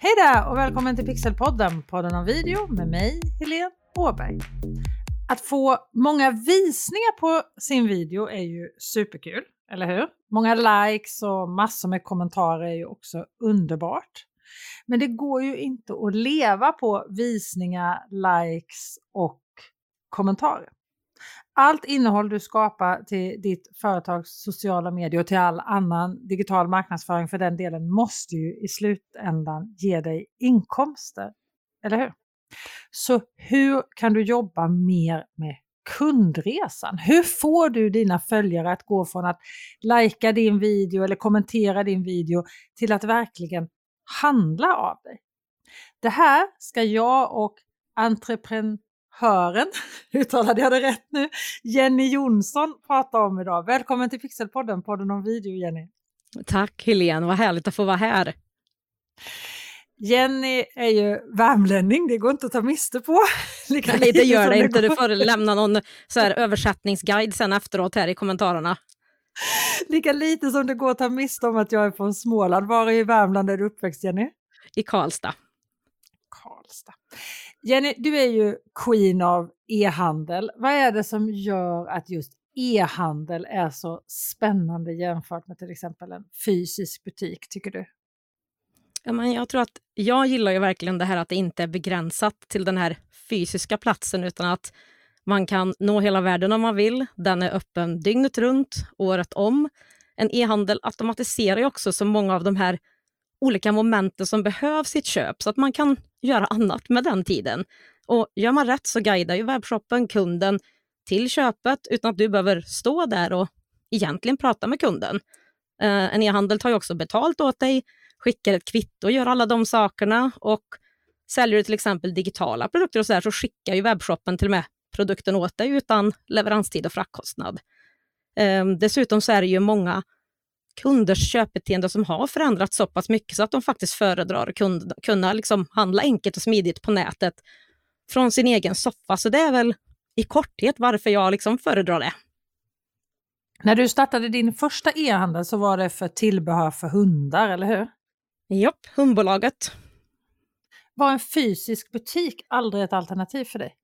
Hej där och välkommen till Pixelpodden, podden om video med mig, Helene Åberg. Att få många visningar på sin video är ju superkul, eller hur? Många likes och massor med kommentarer är ju också underbart. Men det går ju inte att leva på visningar, likes och kommentarer. Allt innehåll du skapar till ditt företags sociala medier och till all annan digital marknadsföring för den delen måste ju i slutändan ge dig inkomster. Eller hur? Så hur kan du jobba mer med kundresan? Hur får du dina följare att gå från att lajka din video eller kommentera din video till att verkligen handla av dig? Det här ska jag och entreprenören hören, uttalade jag det rätt nu, Jenny Jonsson prata om idag. Välkommen till Pixelpodden, podden om video Jenny. Tack Helene, vad härligt att få vara här. Jenny är ju värmlänning, det går inte att ta miste på. Lika Nej, det gör det inte. Du får lämna någon så här översättningsguide sen efteråt här i kommentarerna. Lika lite som det går att ta miste om att jag är från Småland. Var i Värmland är du uppväxt Jenny? I Karlstad. Karlstad. Jenny, du är ju queen av e-handel. Vad är det som gör att just e-handel är så spännande jämfört med till exempel en fysisk butik, tycker du? Ja, men jag tror att jag gillar ju verkligen det här att det inte är begränsat till den här fysiska platsen utan att man kan nå hela världen om man vill. Den är öppen dygnet runt, året om. En e-handel automatiserar ju också så många av de här olika momenten som behövs i ett köp så att man kan göra annat med den tiden. Och Gör man rätt så guidar ju webbshoppen kunden till köpet utan att du behöver stå där och egentligen prata med kunden. Eh, en e-handel tar ju också betalt åt dig, skickar ett kvitto och gör alla de sakerna. Och Säljer du till exempel digitala produkter och så, där, så skickar ju webbshoppen till och med produkten åt dig utan leveranstid och fraktkostnad. Ehm, dessutom så är det ju många kunders köpbeteende som har förändrats så pass mycket så att de faktiskt föredrar att kunna liksom handla enkelt och smidigt på nätet från sin egen soffa. Så det är väl i korthet varför jag liksom föredrar det. När du startade din första e-handel så var det för tillbehör för hundar, eller hur? Japp, hundbolaget. Var en fysisk butik aldrig ett alternativ för dig?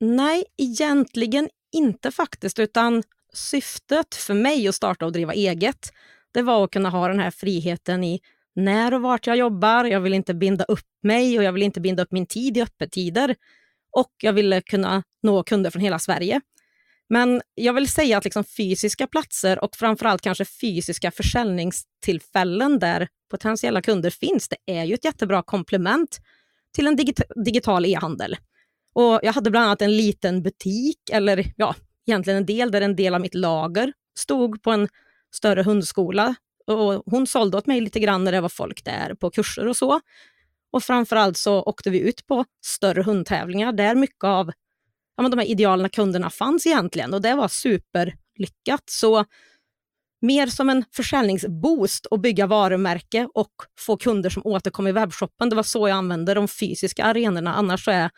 Nej, egentligen inte faktiskt, utan syftet för mig att starta och driva eget, det var att kunna ha den här friheten i när och vart jag jobbar. Jag vill inte binda upp mig och jag vill inte binda upp min tid i öppettider. Och jag ville kunna nå kunder från hela Sverige. Men jag vill säga att liksom fysiska platser och framförallt kanske fysiska försäljningstillfällen där potentiella kunder finns, det är ju ett jättebra komplement till en digita digital e-handel. Och Jag hade bland annat en liten butik, eller ja, egentligen en del där en del av mitt lager stod på en större hundskola. Och hon sålde åt mig lite grann när det var folk där på kurser och så. Och framförallt så åkte vi ut på större hundtävlingar där mycket av ja, men de här ideala kunderna fanns egentligen och det var superlyckat. Så mer som en försäljningsboost och bygga varumärke och få kunder som återkommer i webbshoppen. Det var så jag använde de fysiska arenorna. Annars så är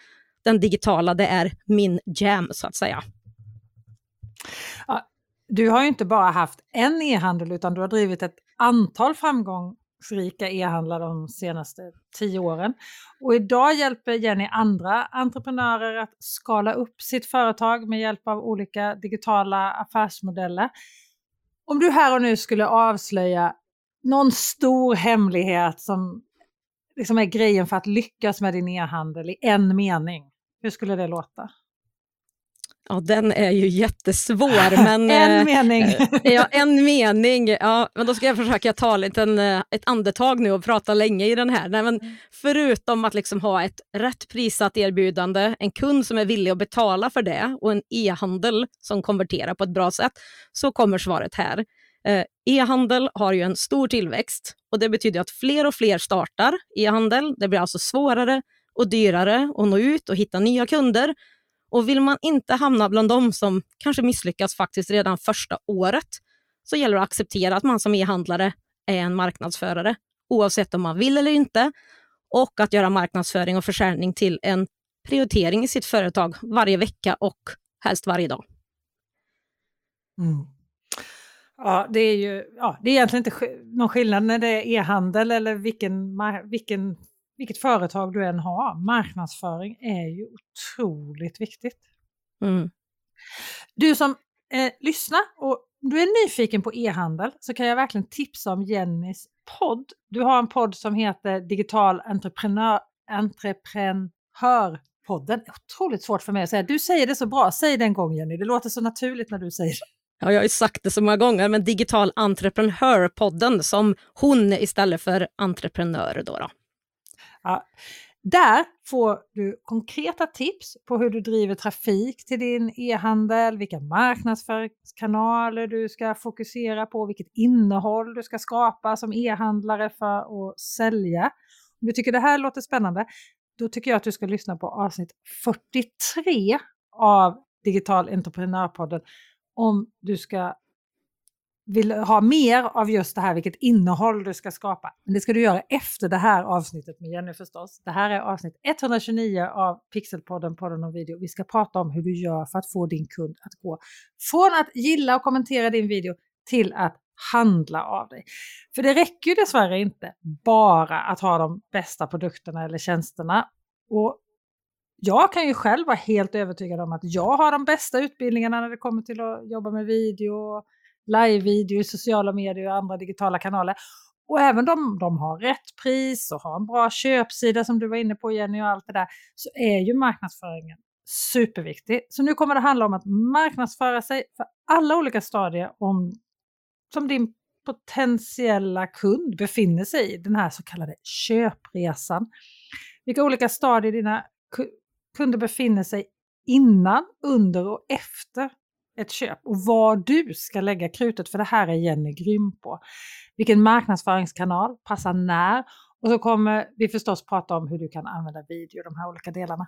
den digitala, det är min jam så att säga. Du har ju inte bara haft en e-handel utan du har drivit ett antal framgångsrika e-handlar de senaste tio åren. Och idag hjälper Jenny andra entreprenörer att skala upp sitt företag med hjälp av olika digitala affärsmodeller. Om du här och nu skulle avslöja någon stor hemlighet som liksom är grejen för att lyckas med din e-handel i en mening, hur skulle det låta? Ja, den är ju jättesvår. Men, en eh, mening! ja, en mening. Ja, men då ska jag försöka ta en liten, eh, ett andetag nu och prata länge i den här. Nej, men mm. förutom att liksom ha ett rätt prissatt erbjudande, en kund som är villig att betala för det och en e-handel som konverterar på ett bra sätt, så kommer svaret här. Eh, e-handel har ju en stor tillväxt och det betyder att fler och fler startar e-handel. Det blir alltså svårare och dyrare att nå ut och hitta nya kunder och vill man inte hamna bland de som kanske misslyckas faktiskt redan första året så gäller det att acceptera att man som e-handlare är en marknadsförare oavsett om man vill eller inte och att göra marknadsföring och försäljning till en prioritering i sitt företag varje vecka och helst varje dag. Mm. Ja, det är ju ja, det är egentligen inte någon skillnad när det är e-handel eller vilken, vilken, vilket företag du än har. Marknadsföring är ju otroligt viktigt. Mm. Du som eh, lyssnar och du är nyfiken på e-handel så kan jag verkligen tipsa om Jennys podd. Du har en podd som heter Digital entreprenör, entreprenörpodden. Otroligt svårt för mig att säga. Du säger det så bra. Säg det en gång Jenny. Det låter så naturligt när du säger det. Ja, jag har ju sagt det så många gånger, men Digital entreprenörpodden som hon istället för entreprenör. Då, då. Ja, där får du konkreta tips på hur du driver trafik till din e-handel, vilka marknadsföringskanaler du ska fokusera på, vilket innehåll du ska skapa som e-handlare för att sälja. Om du tycker det här låter spännande, då tycker jag att du ska lyssna på avsnitt 43 av Digital entreprenörpodden om du ska vill ha mer av just det här, vilket innehåll du ska skapa. Men det ska du göra efter det här avsnittet med Jenny förstås. Det här är avsnitt 129 av Pixelpodden, podden om video. Vi ska prata om hur du gör för att få din kund att gå från att gilla och kommentera din video till att handla av dig. För det räcker ju dessvärre inte bara att ha de bästa produkterna eller tjänsterna. Och jag kan ju själv vara helt övertygad om att jag har de bästa utbildningarna när det kommer till att jobba med video, live-video i sociala medier och andra digitala kanaler. Och även om de har rätt pris och har en bra köpsida som du var inne på Jenny och allt det där, så är ju marknadsföringen superviktig. Så nu kommer det handla om att marknadsföra sig för alla olika stadier om, som din potentiella kund befinner sig i, den här så kallade köpresan. Vilka olika stadier dina kunder befinner sig innan, under och efter ett köp och var du ska lägga krutet, för det här är Jenny grym på. Vilken marknadsföringskanal passar när? Och så kommer vi förstås prata om hur du kan använda video, de här olika delarna.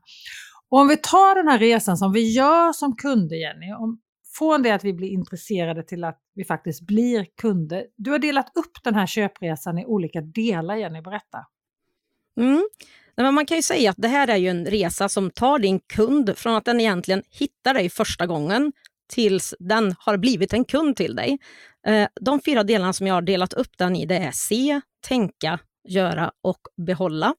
Och om vi tar den här resan som vi gör som kunder, Jenny, om, från det att vi blir intresserade till att vi faktiskt blir kunder. Du har delat upp den här köpresan i olika delar, Jenny, berätta. Mm. Men man kan ju säga att det här är ju en resa som tar din kund från att den egentligen hittar dig första gången tills den har blivit en kund till dig. Eh, de fyra delarna som jag har delat upp den i det är se, tänka, göra och behålla.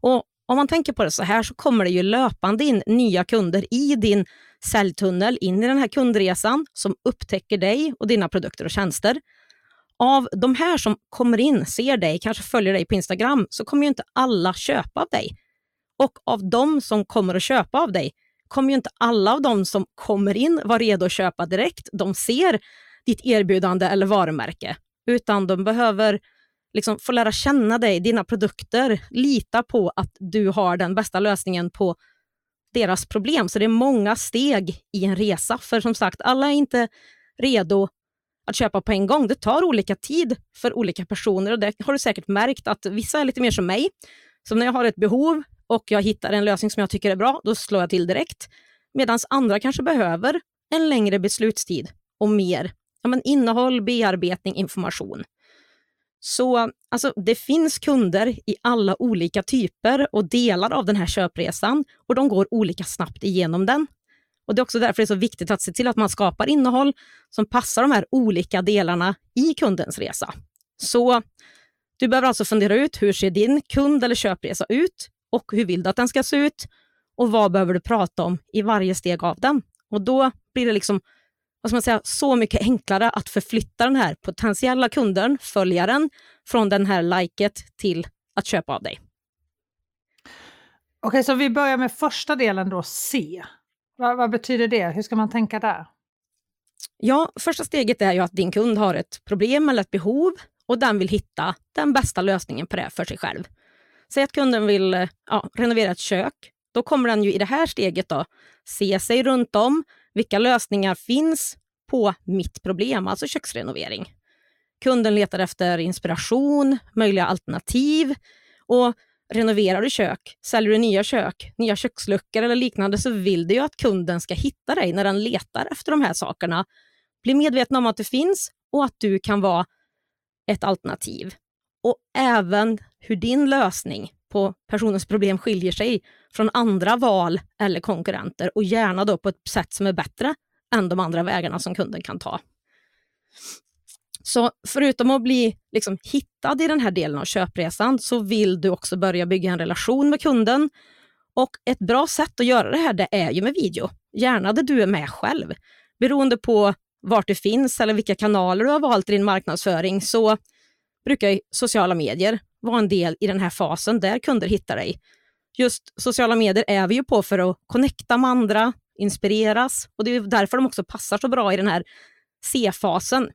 Och om man tänker på det så här så kommer det ju löpande in nya kunder i din säljtunnel, in i den här kundresan som upptäcker dig och dina produkter och tjänster. Av de här som kommer in, ser dig, kanske följer dig på Instagram, så kommer ju inte alla köpa av dig. Och av de som kommer att köpa av dig kommer ju inte alla av de som kommer in vara redo att köpa direkt. De ser ditt erbjudande eller varumärke, utan de behöver liksom få lära känna dig, dina produkter, lita på att du har den bästa lösningen på deras problem. Så det är många steg i en resa. För som sagt, alla är inte redo att köpa på en gång. Det tar olika tid för olika personer och det har du säkert märkt att vissa är lite mer som mig. Så när jag har ett behov och jag hittar en lösning som jag tycker är bra, då slår jag till direkt. Medan andra kanske behöver en längre beslutstid och mer ja, men innehåll, bearbetning, information. Så alltså, det finns kunder i alla olika typer och delar av den här köpresan och de går olika snabbt igenom den. Och Det är också därför det är så viktigt att se till att man skapar innehåll som passar de här olika delarna i kundens resa. Så du behöver alltså fundera ut hur ser din kund eller köpresa ut och hur vill du att den ska se ut och vad behöver du prata om i varje steg av den. Och Då blir det liksom vad ska man säga, så mycket enklare att förflytta den här potentiella kunden, följaren, från den här liket till att köpa av dig. Okej, så vi börjar med första delen då, se. Vad, vad, betyder det? Hur ska man tänka där? Ja, första steget är ju att din kund har ett problem eller ett behov och den vill hitta den bästa lösningen på det för sig själv. Säg att kunden vill eh, ja, renovera ett kök. Då kommer den ju i det här steget då se sig runt om. Vilka lösningar finns på mitt problem, alltså köksrenovering? Kunden letar efter inspiration, möjliga alternativ och renoverar du kök, säljer du nya kök, nya köksluckor eller liknande så vill du ju att kunden ska hitta dig när den letar efter de här sakerna. Bli medveten om att det finns och att du kan vara ett alternativ. Och även hur din lösning på personens problem skiljer sig från andra val eller konkurrenter och gärna då på ett sätt som är bättre än de andra vägarna som kunden kan ta. Så förutom att bli liksom hittad i den här delen av köpresan så vill du också börja bygga en relation med kunden. Och ett bra sätt att göra det här det är ju med video. Gärna där du är med själv. Beroende på vart du finns eller vilka kanaler du har valt i din marknadsföring så brukar sociala medier vara en del i den här fasen där kunder hittar dig. Just sociala medier är vi ju på för att connecta med andra, inspireras och det är därför de också passar så bra i den här C-fasen.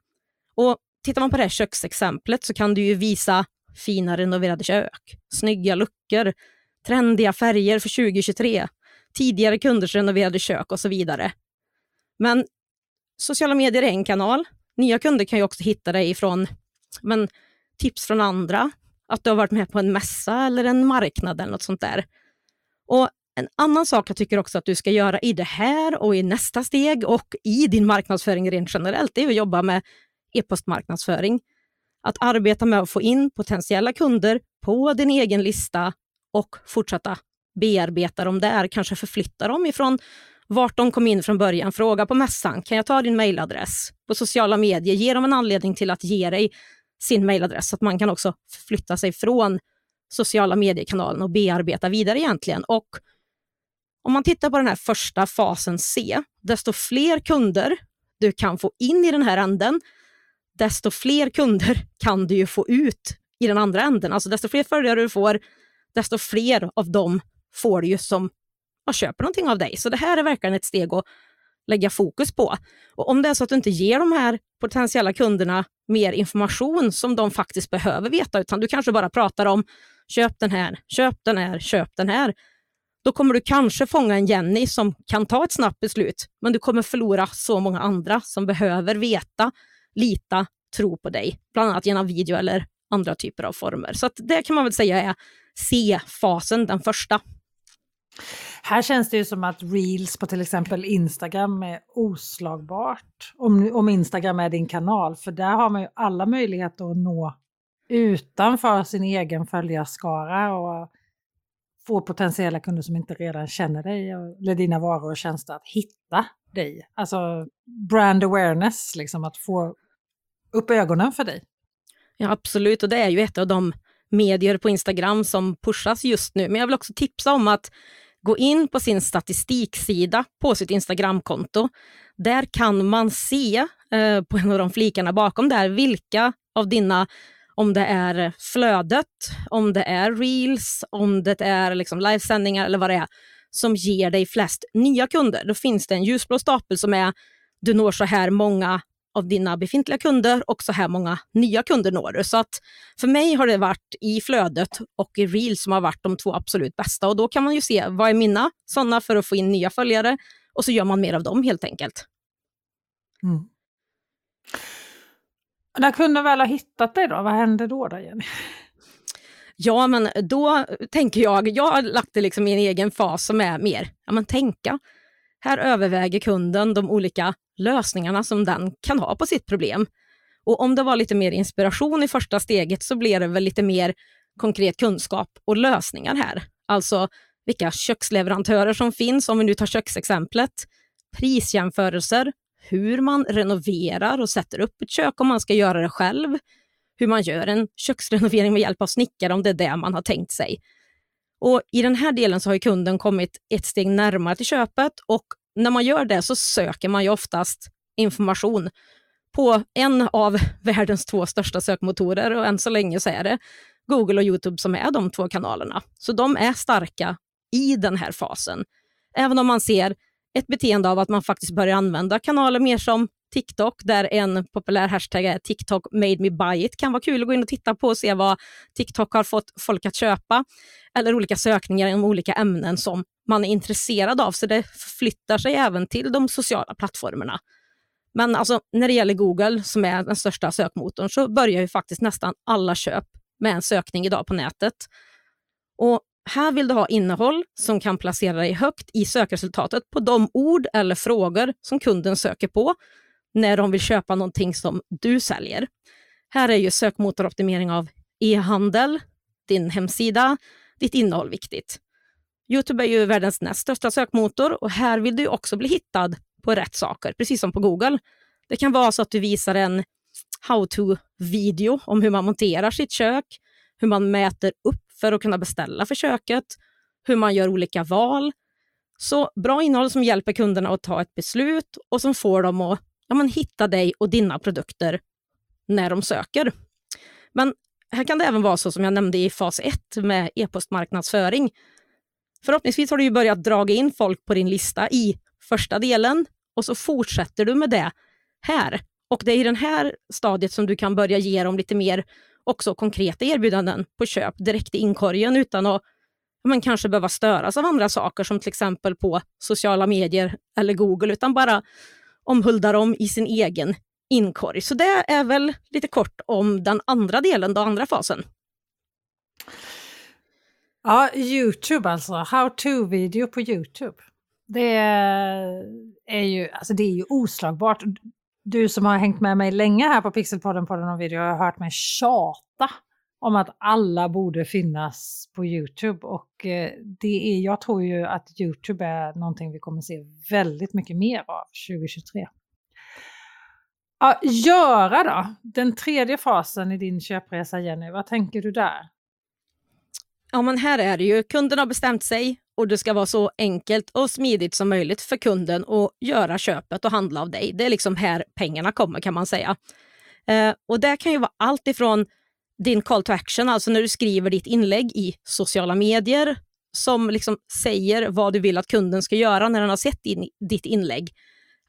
Och Tittar man på det här köksexemplet så kan du ju visa fina renoverade kök, snygga luckor, trendiga färger för 2023, tidigare kunders renoverade kök och så vidare. Men sociala medier är en kanal. Nya kunder kan ju också hitta dig ifrån men, tips från andra, att du har varit med på en mässa eller en marknad eller något sånt där. Och en annan sak jag tycker också att du ska göra i det här och i nästa steg och i din marknadsföring rent generellt, det är att jobba med e-postmarknadsföring. Att arbeta med att få in potentiella kunder på din egen lista och fortsätta bearbeta dem där, kanske förflytta dem ifrån vart de kom in från början. Fråga på mässan, kan jag ta din mejladress? På sociala medier, ge dem en anledning till att ge dig sin mejladress så att man kan också flytta sig från sociala mediekanalen och bearbeta vidare egentligen. Och om man tittar på den här första fasen C, desto fler kunder du kan få in i den här änden, desto fler kunder kan du ju få ut i den andra änden. Alltså desto fler följare du får, desto fler av dem får du ju som köper någonting av dig. Så det här är verkligen ett steg att lägga fokus på. Och om det är så att du inte ger de här potentiella kunderna mer information som de faktiskt behöver veta, utan du kanske bara pratar om köp den här, köp den här, köp den här. Då kommer du kanske fånga en Jenny som kan ta ett snabbt beslut, men du kommer förlora så många andra som behöver veta, lita, tro på dig, bland annat genom video eller andra typer av former. Så det kan man väl säga är C-fasen, den första. Här känns det ju som att reels på till exempel Instagram är oslagbart. Om, om Instagram är din kanal, för där har man ju alla möjligheter att nå utanför sin egen följarskara och få potentiella kunder som inte redan känner dig eller dina varor och tjänster att hitta dig. Alltså brand awareness, liksom att få upp ögonen för dig. Ja, absolut, och det är ju ett av de medier på Instagram som pushas just nu. Men jag vill också tipsa om att gå in på sin statistiksida på sitt Instagramkonto. Där kan man se eh, på en av de flikarna bakom där vilka av dina om det är flödet, om det är reels, om det är liksom livesändningar eller vad det är, som ger dig flest nya kunder. Då finns det en ljusblå stapel som är du når så här många av dina befintliga kunder och så här många nya kunder når du. Så att för mig har det varit i flödet och i reels som har varit de två absolut bästa och då kan man ju se vad är mina sådana för att få in nya följare och så gör man mer av dem helt enkelt. Mm. När kunden väl har hittat dig då, vad händer då, då Jenny? Ja, men då tänker jag, jag har lagt det liksom i en egen fas som är mer, ja men tänka. Här överväger kunden de olika lösningarna som den kan ha på sitt problem. Och om det var lite mer inspiration i första steget så blir det väl lite mer konkret kunskap och lösningar här. Alltså vilka köksleverantörer som finns, om vi nu tar köksexemplet, prisjämförelser, hur man renoverar och sätter upp ett kök om man ska göra det själv, hur man gör en köksrenovering med hjälp av snickare om det är det man har tänkt sig. Och I den här delen så har kunden kommit ett steg närmare till köpet och när man gör det så söker man ju oftast information på en av världens två största sökmotorer och än så länge så är det Google och Youtube som är de två kanalerna. Så de är starka i den här fasen. Även om man ser ett beteende av att man faktiskt börjar använda kanaler mer som TikTok, där en populär hashtag är TikTok made me buy it. kan vara kul att gå in och titta på och se vad TikTok har fått folk att köpa. Eller olika sökningar inom olika ämnen som man är intresserad av. Så det flyttar sig även till de sociala plattformarna. Men alltså, när det gäller Google, som är den största sökmotorn, så börjar ju faktiskt nästan alla köp med en sökning idag på nätet. Och här vill du ha innehåll som kan placera dig högt i sökresultatet på de ord eller frågor som kunden söker på när de vill köpa någonting som du säljer. Här är ju sökmotoroptimering av e-handel, din hemsida, ditt innehåll viktigt. Youtube är ju världens näst största sökmotor och här vill du också bli hittad på rätt saker, precis som på Google. Det kan vara så att du visar en how-to-video om hur man monterar sitt kök, hur man mäter upp för att kunna beställa för köket, hur man gör olika val. Så bra innehåll som hjälper kunderna att ta ett beslut och som får dem att ja, men hitta dig och dina produkter när de söker. Men här kan det även vara så som jag nämnde i fas 1 med e-postmarknadsföring. Förhoppningsvis har du ju börjat dra in folk på din lista i första delen och så fortsätter du med det här. Och det är i den här stadiet som du kan börja ge dem lite mer också konkreta erbjudanden på köp direkt i inkorgen utan att man kanske behöva störas av andra saker som till exempel på sociala medier eller Google utan bara omhulda dem i sin egen inkorg. Så det är väl lite kort om den andra delen, den andra fasen. Ja, Youtube alltså. How to-video på Youtube. Det är ju, alltså det är ju oslagbart. Du som har hängt med mig länge här på Pixelpodden podden och video har hört mig tjata om att alla borde finnas på Youtube och eh, det är, jag tror ju att Youtube är någonting vi kommer se väldigt mycket mer av 2023. Ja, göra då? Den tredje fasen i din köpresa Jenny, vad tänker du där? Ja, men här är det ju, kunden har bestämt sig och det ska vara så enkelt och smidigt som möjligt för kunden att göra köpet och handla av dig. Det är liksom här pengarna kommer kan man säga. Eh, och det kan ju vara allt ifrån din call to action, alltså när du skriver ditt inlägg i sociala medier som liksom säger vad du vill att kunden ska göra när den har sett din, ditt inlägg.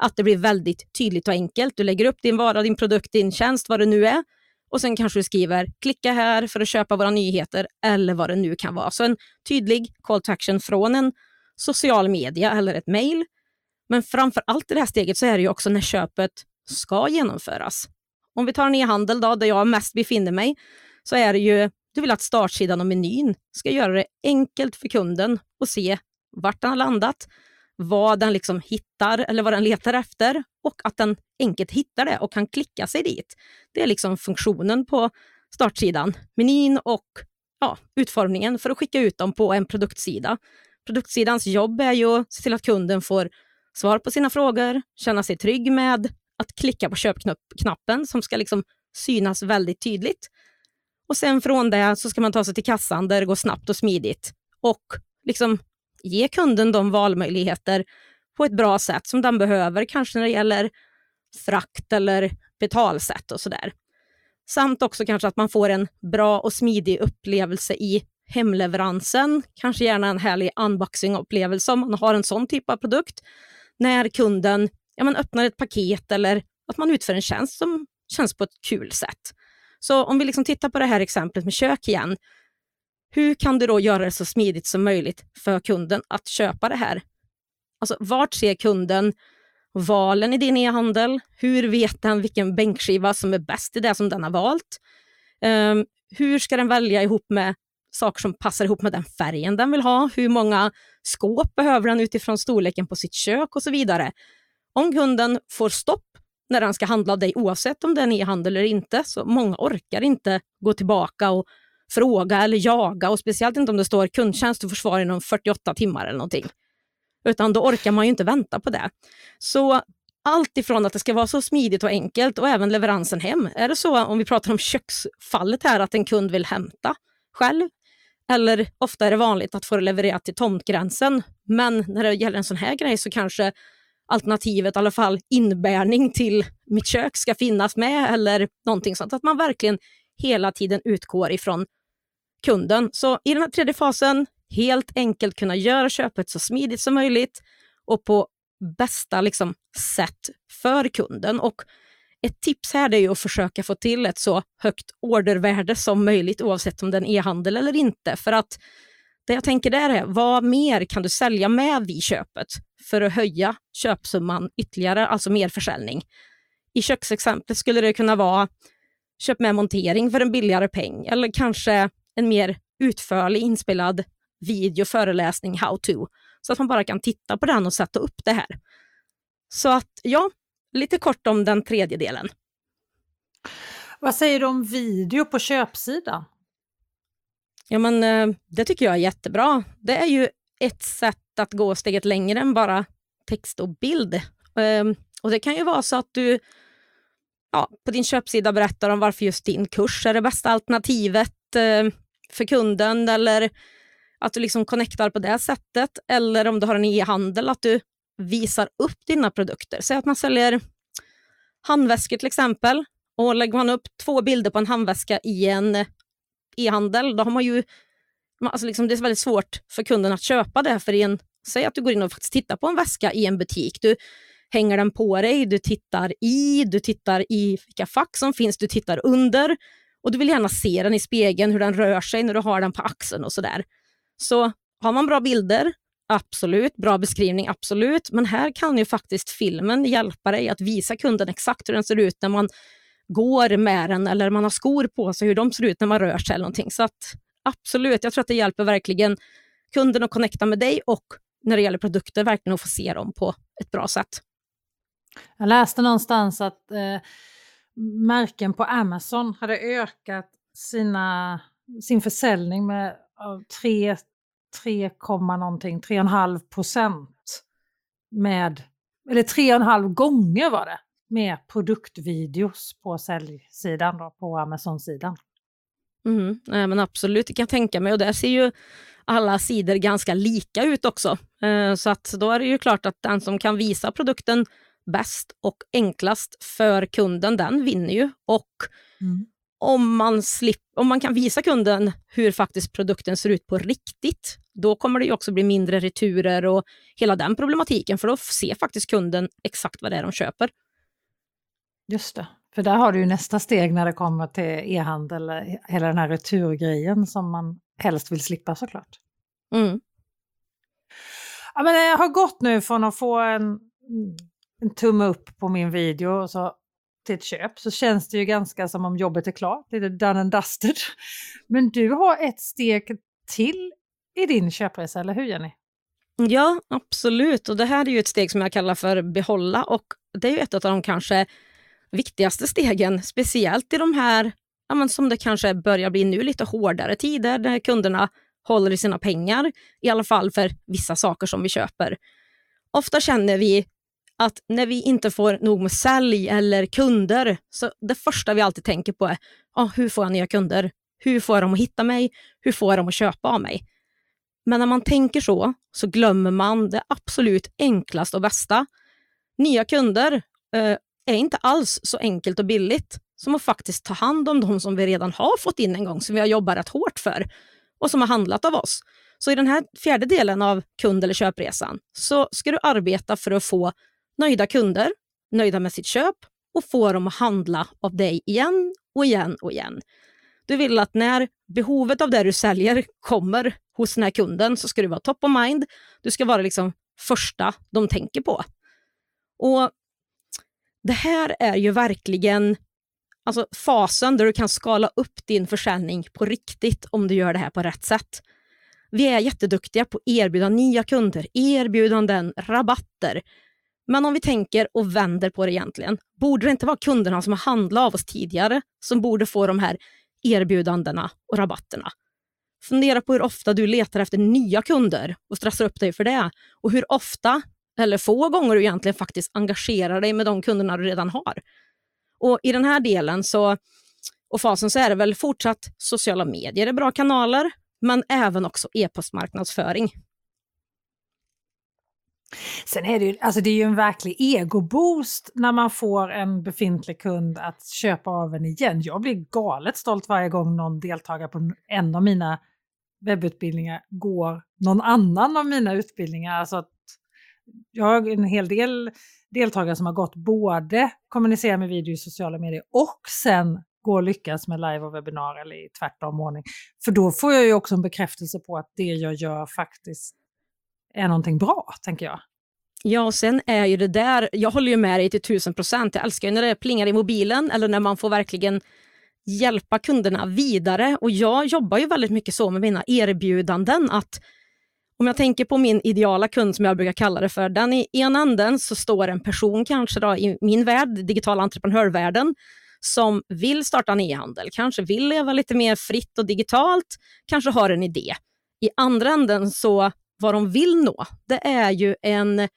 Att det blir väldigt tydligt och enkelt. Du lägger upp din vara, din produkt, din tjänst, vad det nu är. Och sen kanske du skriver klicka här för att köpa våra nyheter eller vad det nu kan vara. Så en tydlig call to action från en social media eller ett mejl. Men framför allt i det här steget så är det ju också när köpet ska genomföras. Om vi tar en e-handel då, där jag mest befinner mig, så är det ju, du vill att startsidan och menyn ska göra det enkelt för kunden att se vart den har landat, vad den liksom hittar eller vad den letar efter och att den enkelt hittar det och kan klicka sig dit. Det är liksom funktionen på startsidan, menyn och ja, utformningen för att skicka ut dem på en produktsida. Produktsidans jobb är ju att se till att kunden får svar på sina frågor, känna sig trygg med att klicka på köpknappen som ska liksom synas väldigt tydligt. Och sen från det så ska man ta sig till kassan där det går snabbt och smidigt och liksom ge kunden de valmöjligheter på ett bra sätt som den behöver, kanske när det gäller frakt eller betalsätt och sådär. Samt också kanske att man får en bra och smidig upplevelse i hemleveransen, kanske gärna en härlig unboxing-upplevelse om man har en sån typ av produkt, när kunden ja, man öppnar ett paket eller att man utför en tjänst som känns på ett kul sätt. Så om vi liksom tittar på det här exemplet med kök igen, hur kan du då göra det så smidigt som möjligt för kunden att köpa det här? Alltså, vart ser kunden valen i din e-handel? Hur vet den vilken bänkskiva som är bäst i det som den har valt? Um, hur ska den välja ihop med saker som passar ihop med den färgen den vill ha? Hur många skåp behöver den utifrån storleken på sitt kök och så vidare? Om kunden får stopp när den ska handla av dig oavsett om det är en e-handel eller inte, så många orkar inte gå tillbaka och fråga eller jaga och speciellt inte om det står kundtjänst och försvar inom 48 timmar eller någonting. Utan då orkar man ju inte vänta på det. Så allt ifrån att det ska vara så smidigt och enkelt och även leveransen hem. Är det så, om vi pratar om köksfallet här, att en kund vill hämta själv? Eller ofta är det vanligt att få det levererat till tomtgränsen. Men när det gäller en sån här grej så kanske alternativet, i alla fall inbärning till mitt kök ska finnas med eller någonting sånt. Att man verkligen hela tiden utgår ifrån kunden. Så i den här tredje fasen, helt enkelt kunna göra köpet så smidigt som möjligt och på bästa liksom, sätt för kunden. Och ett tips här är att försöka få till ett så högt ordervärde som möjligt oavsett om det är en e-handel eller inte. För att det jag tänker där är, vad mer kan du sälja med vid köpet för att höja köpsumman ytterligare, alltså mer försäljning? I köksexemplet skulle det kunna vara köp med montering för en billigare peng eller kanske en mer utförlig inspelad video, föreläsning, how to, så att man bara kan titta på den och sätta upp det här. Så att ja, lite kort om den tredje delen. Vad säger du om video på köpsidan? Ja, men eh, det tycker jag är jättebra. Det är ju ett sätt att gå steget längre än bara text och bild. Ehm, och Det kan ju vara så att du ja, på din köpsida berättar om varför just din kurs är det bästa alternativet eh, för kunden eller att du liksom connectar på det sättet. Eller om du har en e-handel, att du visar upp dina produkter. Säg att man säljer handväskor till exempel och lägger man upp två bilder på en handväska i en e-handel, då har man ju alltså liksom det är väldigt svårt för kunden att köpa det. För en, säg att du går in och faktiskt tittar på en väska i en butik. Du hänger den på dig, du tittar i, du tittar i vilka fack som finns, du tittar under och du vill gärna se den i spegeln, hur den rör sig när du har den på axeln och sådär. Så har man bra bilder, absolut. Bra beskrivning, absolut. Men här kan ju faktiskt filmen hjälpa dig att visa kunden exakt hur den ser ut när man går med den eller man har skor på sig, hur de ser ut när man rör sig eller någonting. Så att, absolut, jag tror att det hjälper verkligen kunden att connecta med dig och när det gäller produkter verkligen att få se dem på ett bra sätt. Jag läste någonstans att eh, märken på Amazon hade ökat sina, sin försäljning med 3, 3, någonting, 3,5 procent med, eller 3,5 gånger var det, med produktvideos på säljsidan, då, på Amazon-sidan. Mm, nej, men absolut, det kan jag tänka mig. Och där ser ju alla sidor ganska lika ut också. Eh, så att då är det ju klart att den som kan visa produkten bäst och enklast för kunden, den vinner ju. Och mm. om, man slip, om man kan visa kunden hur faktiskt produkten ser ut på riktigt, då kommer det ju också bli mindre returer och hela den problematiken, för då ser faktiskt kunden exakt vad det är de köper. Just det, för där har du ju nästa steg när det kommer till e-handel, hela den här returgrejen som man helst vill slippa såklart. Mm. Ja, men jag har gått nu från att få en en tumme upp på min video och så till ett köp så känns det ju ganska som om jobbet är klart, lite done and dusted. Men du har ett steg till i din köpresa, eller hur Jenny? Ja, absolut. Och det här är ju ett steg som jag kallar för behålla och det är ju ett av de kanske viktigaste stegen, speciellt i de här, ja, men som det kanske börjar bli nu, lite hårdare tider där kunderna håller i sina pengar, i alla fall för vissa saker som vi köper. Ofta känner vi att när vi inte får nog med sälj eller kunder, så det första vi alltid tänker på är ah, hur får jag nya kunder? Hur får jag dem att hitta mig? Hur får jag dem att köpa av mig? Men när man tänker så, så glömmer man det absolut enklaste och bästa. Nya kunder eh, är inte alls så enkelt och billigt som att faktiskt ta hand om de som vi redan har fått in en gång, som vi har jobbat rätt hårt för och som har handlat av oss. Så i den här fjärde delen av kund eller köpresan så ska du arbeta för att få nöjda kunder, nöjda med sitt köp och få dem att handla av dig igen och igen och igen. Du vill att när behovet av det du säljer kommer hos den här kunden så ska du vara top of mind. Du ska vara liksom första de tänker på. Och Det här är ju verkligen alltså fasen där du kan skala upp din försäljning på riktigt om du gör det här på rätt sätt. Vi är jätteduktiga på att erbjuda nya kunder, erbjudanden, rabatter. Men om vi tänker och vänder på det egentligen, borde det inte vara kunderna som har handlat av oss tidigare som borde få de här erbjudandena och rabatterna? Fundera på hur ofta du letar efter nya kunder och stressar upp dig för det. Och hur ofta, eller få gånger du egentligen faktiskt engagerar dig med de kunderna du redan har. Och i den här delen så, och fasen så är det väl fortsatt sociala medier är bra kanaler, men även också e-postmarknadsföring. Sen är det ju, alltså det är ju en verklig egoboost när man får en befintlig kund att köpa av en igen. Jag blir galet stolt varje gång någon deltagare på en av mina webbutbildningar går någon annan av mina utbildningar. Alltså att jag har en hel del deltagare som har gått både kommunicera med video i sociala medier och sen gå och lyckas med live och webbinar eller i tvärtom ordning. För då får jag ju också en bekräftelse på att det jag gör faktiskt är någonting bra, tänker jag. Ja, och sen är ju det där, jag håller ju med dig till tusen procent. Jag älskar ju när det plingar i mobilen eller när man får verkligen hjälpa kunderna vidare. Och jag jobbar ju väldigt mycket så med mina erbjudanden att om jag tänker på min ideala kund som jag brukar kalla det för, den i ena änden så står en person kanske då, i min värld, digitala entreprenörvärlden, som vill starta en e-handel, kanske vill leva lite mer fritt och digitalt, kanske har en idé. I andra änden så vad de vill nå, det är ju en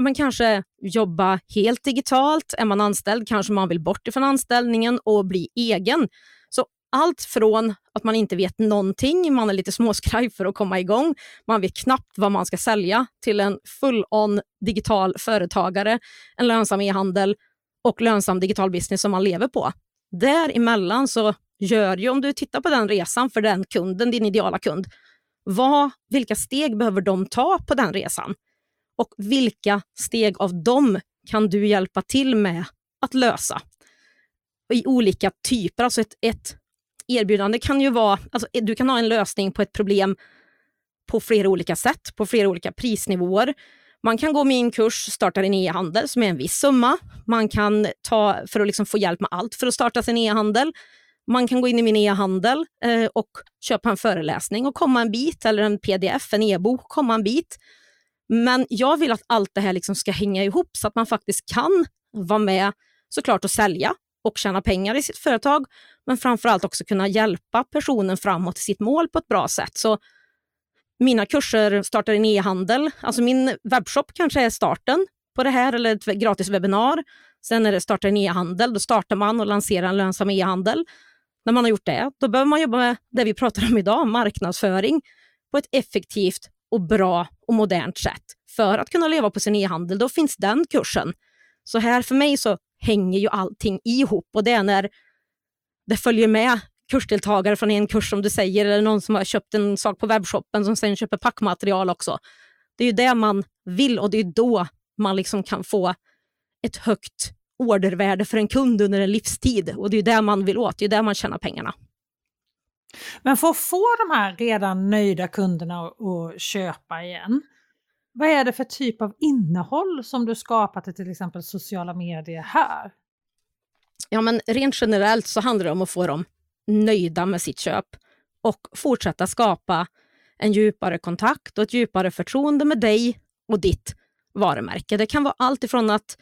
man kanske jobba helt digitalt. Är man anställd kanske man vill bort ifrån anställningen och bli egen. Så allt från att man inte vet någonting, man är lite småskraj för att komma igång, man vet knappt vad man ska sälja, till en full-on digital företagare, en lönsam e-handel och lönsam digital business som man lever på. Däremellan så gör ju, om du tittar på den resan för den kunden, din ideala kund, vad, vilka steg behöver de ta på den resan? Och vilka steg av dem kan du hjälpa till med att lösa? I olika typer, alltså ett, ett erbjudande kan ju vara, alltså eh, du kan ha en lösning på ett problem på flera olika sätt, på flera olika prisnivåer. Man kan gå min kurs Starta din e-handel som är en viss summa. Man kan ta för att liksom få hjälp med allt för att starta sin e-handel. Man kan gå in i min e-handel eh, och köpa en föreläsning och komma en bit, eller en pdf, en e-bok, komma en bit. Men jag vill att allt det här liksom ska hänga ihop så att man faktiskt kan vara med såklart och sälja och tjäna pengar i sitt företag, men framförallt också kunna hjälpa personen framåt till sitt mål på ett bra sätt. Så mina kurser startar en e-handel, alltså min webbshop kanske är starten på det här, eller ett gratis webbinar. Sen är det starta en e-handel, då startar man och lanserar en lönsam e-handel. När man har gjort det, då behöver man jobba med det vi pratar om idag, marknadsföring, på ett effektivt och bra och modernt sätt för att kunna leva på sin e-handel. Då finns den kursen. Så här för mig så hänger ju allting ihop och det är när det följer med kursdeltagare från en kurs som du säger eller någon som har köpt en sak på webbshoppen som sen köper packmaterial också. Det är ju det man vill och det är då man liksom kan få ett högt ordervärde för en kund under en livstid och det är det man vill åt, det är där man tjänar pengarna. Men för att få de här redan nöjda kunderna att köpa igen, vad är det för typ av innehåll som du skapar till till exempel sociala medier här? Ja, men rent generellt så handlar det om att få dem nöjda med sitt köp och fortsätta skapa en djupare kontakt och ett djupare förtroende med dig och ditt varumärke. Det kan vara allt ifrån att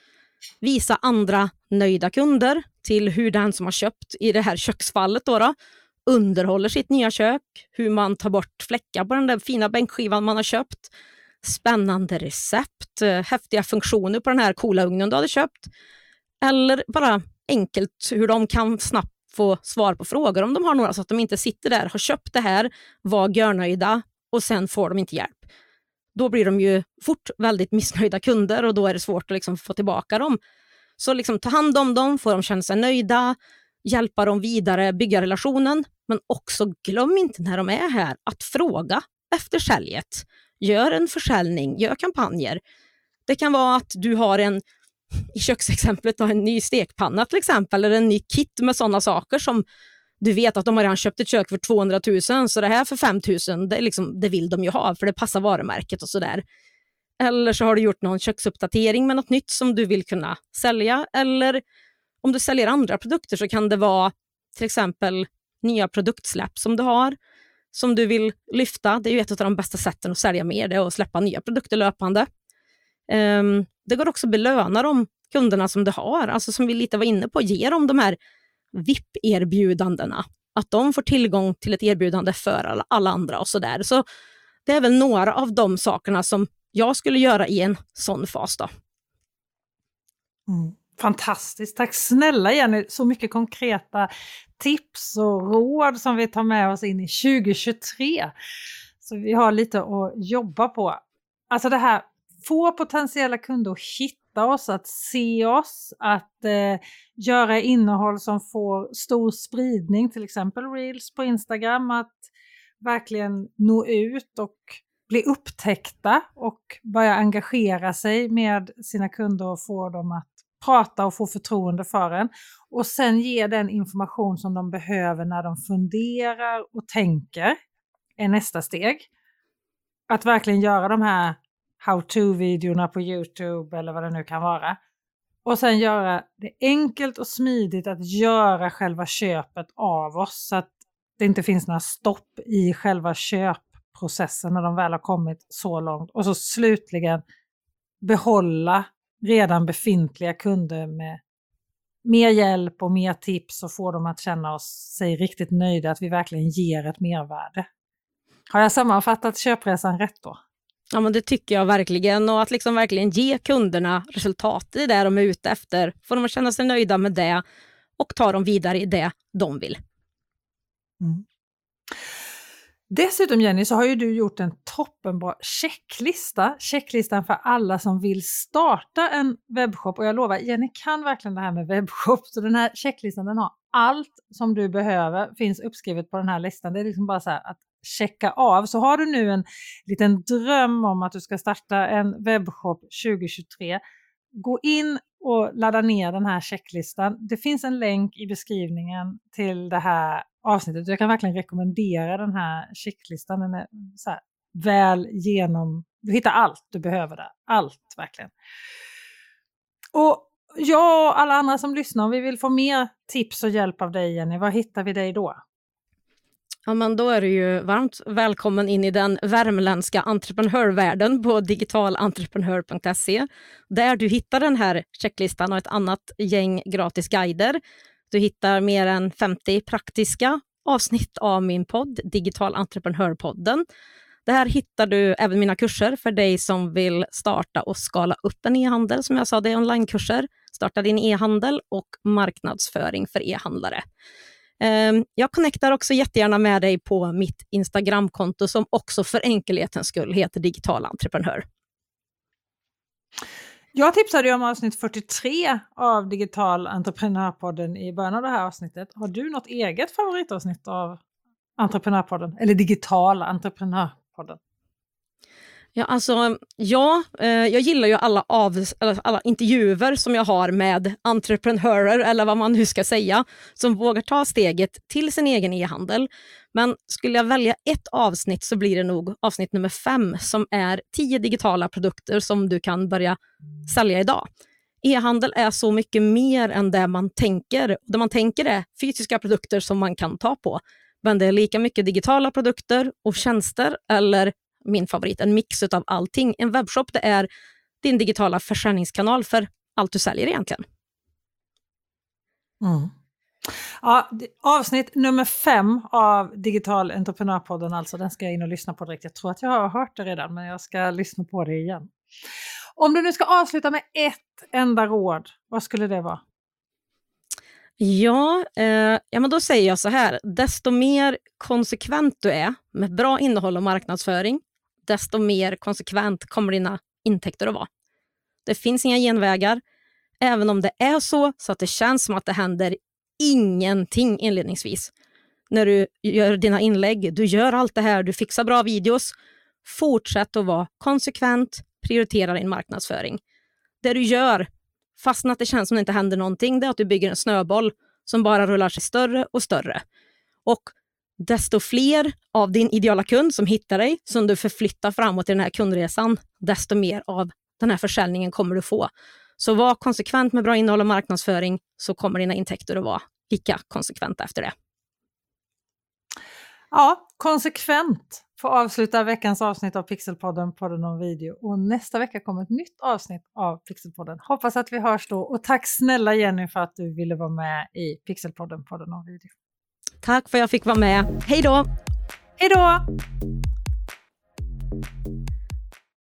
visa andra nöjda kunder till hur den som har köpt, i det här köksfallet, då, då underhåller sitt nya kök, hur man tar bort fläckar på den där fina bänkskivan man har köpt, spännande recept, eh, häftiga funktioner på den här coola ugnen du hade köpt. Eller bara enkelt hur de kan snabbt få svar på frågor om de har några så att de inte sitter där, har köpt det här, var görnöjda och sen får de inte hjälp. Då blir de ju fort väldigt missnöjda kunder och då är det svårt att liksom få tillbaka dem. Så liksom ta hand om dem, få dem känna sig nöjda, hjälpa dem vidare, bygga relationen. Men också glöm inte när de är här att fråga efter säljet. Gör en försäljning, gör kampanjer. Det kan vara att du har en, i köksexemplet, en ny stekpanna till exempel, eller en ny kit med sådana saker som du vet att de har redan köpt ett kök för 200 000, så det här för 5 000, det, liksom, det vill de ju ha, för det passar varumärket och sådär. Eller så har du gjort någon köksuppdatering med något nytt som du vill kunna sälja. Eller om du säljer andra produkter så kan det vara till exempel nya produktsläpp som du har, som du vill lyfta. Det är ju ett av de bästa sätten att sälja mer, det är att släppa nya produkter löpande. Um, det går också att belöna de kunderna som du har, alltså som vi lite var inne på, ge dem de här VIP-erbjudandena. Att de får tillgång till ett erbjudande för alla, andra och sådär. Så det är väl några av de sakerna som jag skulle göra i en sån fas. Då. Mm. Fantastiskt, tack snälla Jenny. Så mycket konkreta tips och råd som vi tar med oss in i 2023. Så vi har lite att jobba på. Alltså det här, få potentiella kunder att hitta oss, att se oss, att eh, göra innehåll som får stor spridning, till exempel reels på Instagram, att verkligen nå ut och bli upptäckta och börja engagera sig med sina kunder och få dem att prata och få förtroende för en. Och sen ge den information som de behöver när de funderar och tänker är nästa steg. Att verkligen göra de här how-to-videorna på Youtube eller vad det nu kan vara. Och sen göra det enkelt och smidigt att göra själva köpet av oss så att det inte finns några stopp i själva köpprocessen när de väl har kommit så långt. Och så slutligen behålla redan befintliga kunder med mer hjälp och mer tips och få dem att känna oss, sig riktigt nöjda, att vi verkligen ger ett mervärde. Har jag sammanfattat köpresan rätt då? Ja, men det tycker jag verkligen. Och att liksom verkligen ge kunderna resultat i det de är ute efter. Får de att känna sig nöjda med det och ta dem vidare i det de vill. Mm. Dessutom Jenny så har ju du gjort en toppenbra checklista. Checklistan för alla som vill starta en webbshop. Och jag lovar, Jenny kan verkligen det här med webbshop. Så den här checklistan den har allt som du behöver finns uppskrivet på den här listan. Det är liksom bara så här att checka av. Så har du nu en liten dröm om att du ska starta en webbshop 2023, gå in och ladda ner den här checklistan. Det finns en länk i beskrivningen till det här avsnittet. Jag kan verkligen rekommendera den här checklistan. Den är så väl genom... Du hittar allt du behöver där. Allt verkligen. Och jag och alla andra som lyssnar, om vi vill få mer tips och hjälp av dig Jenny, var hittar vi dig då? Ja, men då är du ju varmt välkommen in i den värmländska entreprenörvärlden på digitalentreprenör.se där du hittar den här checklistan och ett annat gäng gratis guider. Du hittar mer än 50 praktiska avsnitt av min podd, Digital Entreprenörpodden. Där hittar du även mina kurser för dig som vill starta och skala upp en e-handel. Som jag sa, det är onlinekurser. Starta din e-handel och marknadsföring för e-handlare. Ehm, jag connectar också jättegärna med dig på mitt Instagramkonto som också för enkelhetens skull heter Digital Entreprenör. Jag tipsade ju om avsnitt 43 av Digital Entreprenörpodden i början av det här avsnittet. Har du något eget favoritavsnitt av Entreprenörpodden? Eller Digital Entreprenörpodden? Ja, alltså, ja eh, jag gillar ju alla, av, alla intervjuer som jag har med entreprenörer, eller vad man nu ska säga, som vågar ta steget till sin egen e-handel. Men skulle jag välja ett avsnitt så blir det nog avsnitt nummer fem som är tio digitala produkter som du kan börja sälja idag. E-handel är så mycket mer än det man tänker. Det man tänker är fysiska produkter som man kan ta på. Men det är lika mycket digitala produkter och tjänster eller min favorit, en mix av allting. En webbshop det är din digitala försäljningskanal för allt du säljer egentligen. Mm. Ja, avsnitt nummer fem av Digital Entreprenörpodden, alltså, den ska jag in och lyssna på direkt. Jag tror att jag har hört det redan, men jag ska lyssna på det igen. Om du nu ska avsluta med ett enda råd, vad skulle det vara? Ja, eh, ja men då säger jag så här. Desto mer konsekvent du är med bra innehåll och marknadsföring, desto mer konsekvent kommer dina intäkter att vara. Det finns inga genvägar. Även om det är så, så att det känns som att det händer ingenting inledningsvis. När du gör dina inlägg, du gör allt det här, du fixar bra videos. Fortsätt att vara konsekvent, prioritera din marknadsföring. Det du gör, fastän att det känns som att det inte händer någonting, det är att du bygger en snöboll som bara rullar sig större och större. Och desto fler av din ideala kund som hittar dig, som du förflyttar framåt i den här kundresan, desto mer av den här försäljningen kommer du få. Så var konsekvent med bra innehåll och marknadsföring, så kommer dina intäkter att vara lika konsekventa efter det. Ja, konsekvent får avsluta veckans avsnitt av Pixelpodden, podden om video. Och nästa vecka kommer ett nytt avsnitt av Pixelpodden. Hoppas att vi hörs då. Och tack snälla Jenny för att du ville vara med i Pixelpodden, podden om video. Tack för att jag fick vara med. Hej då! Hej då!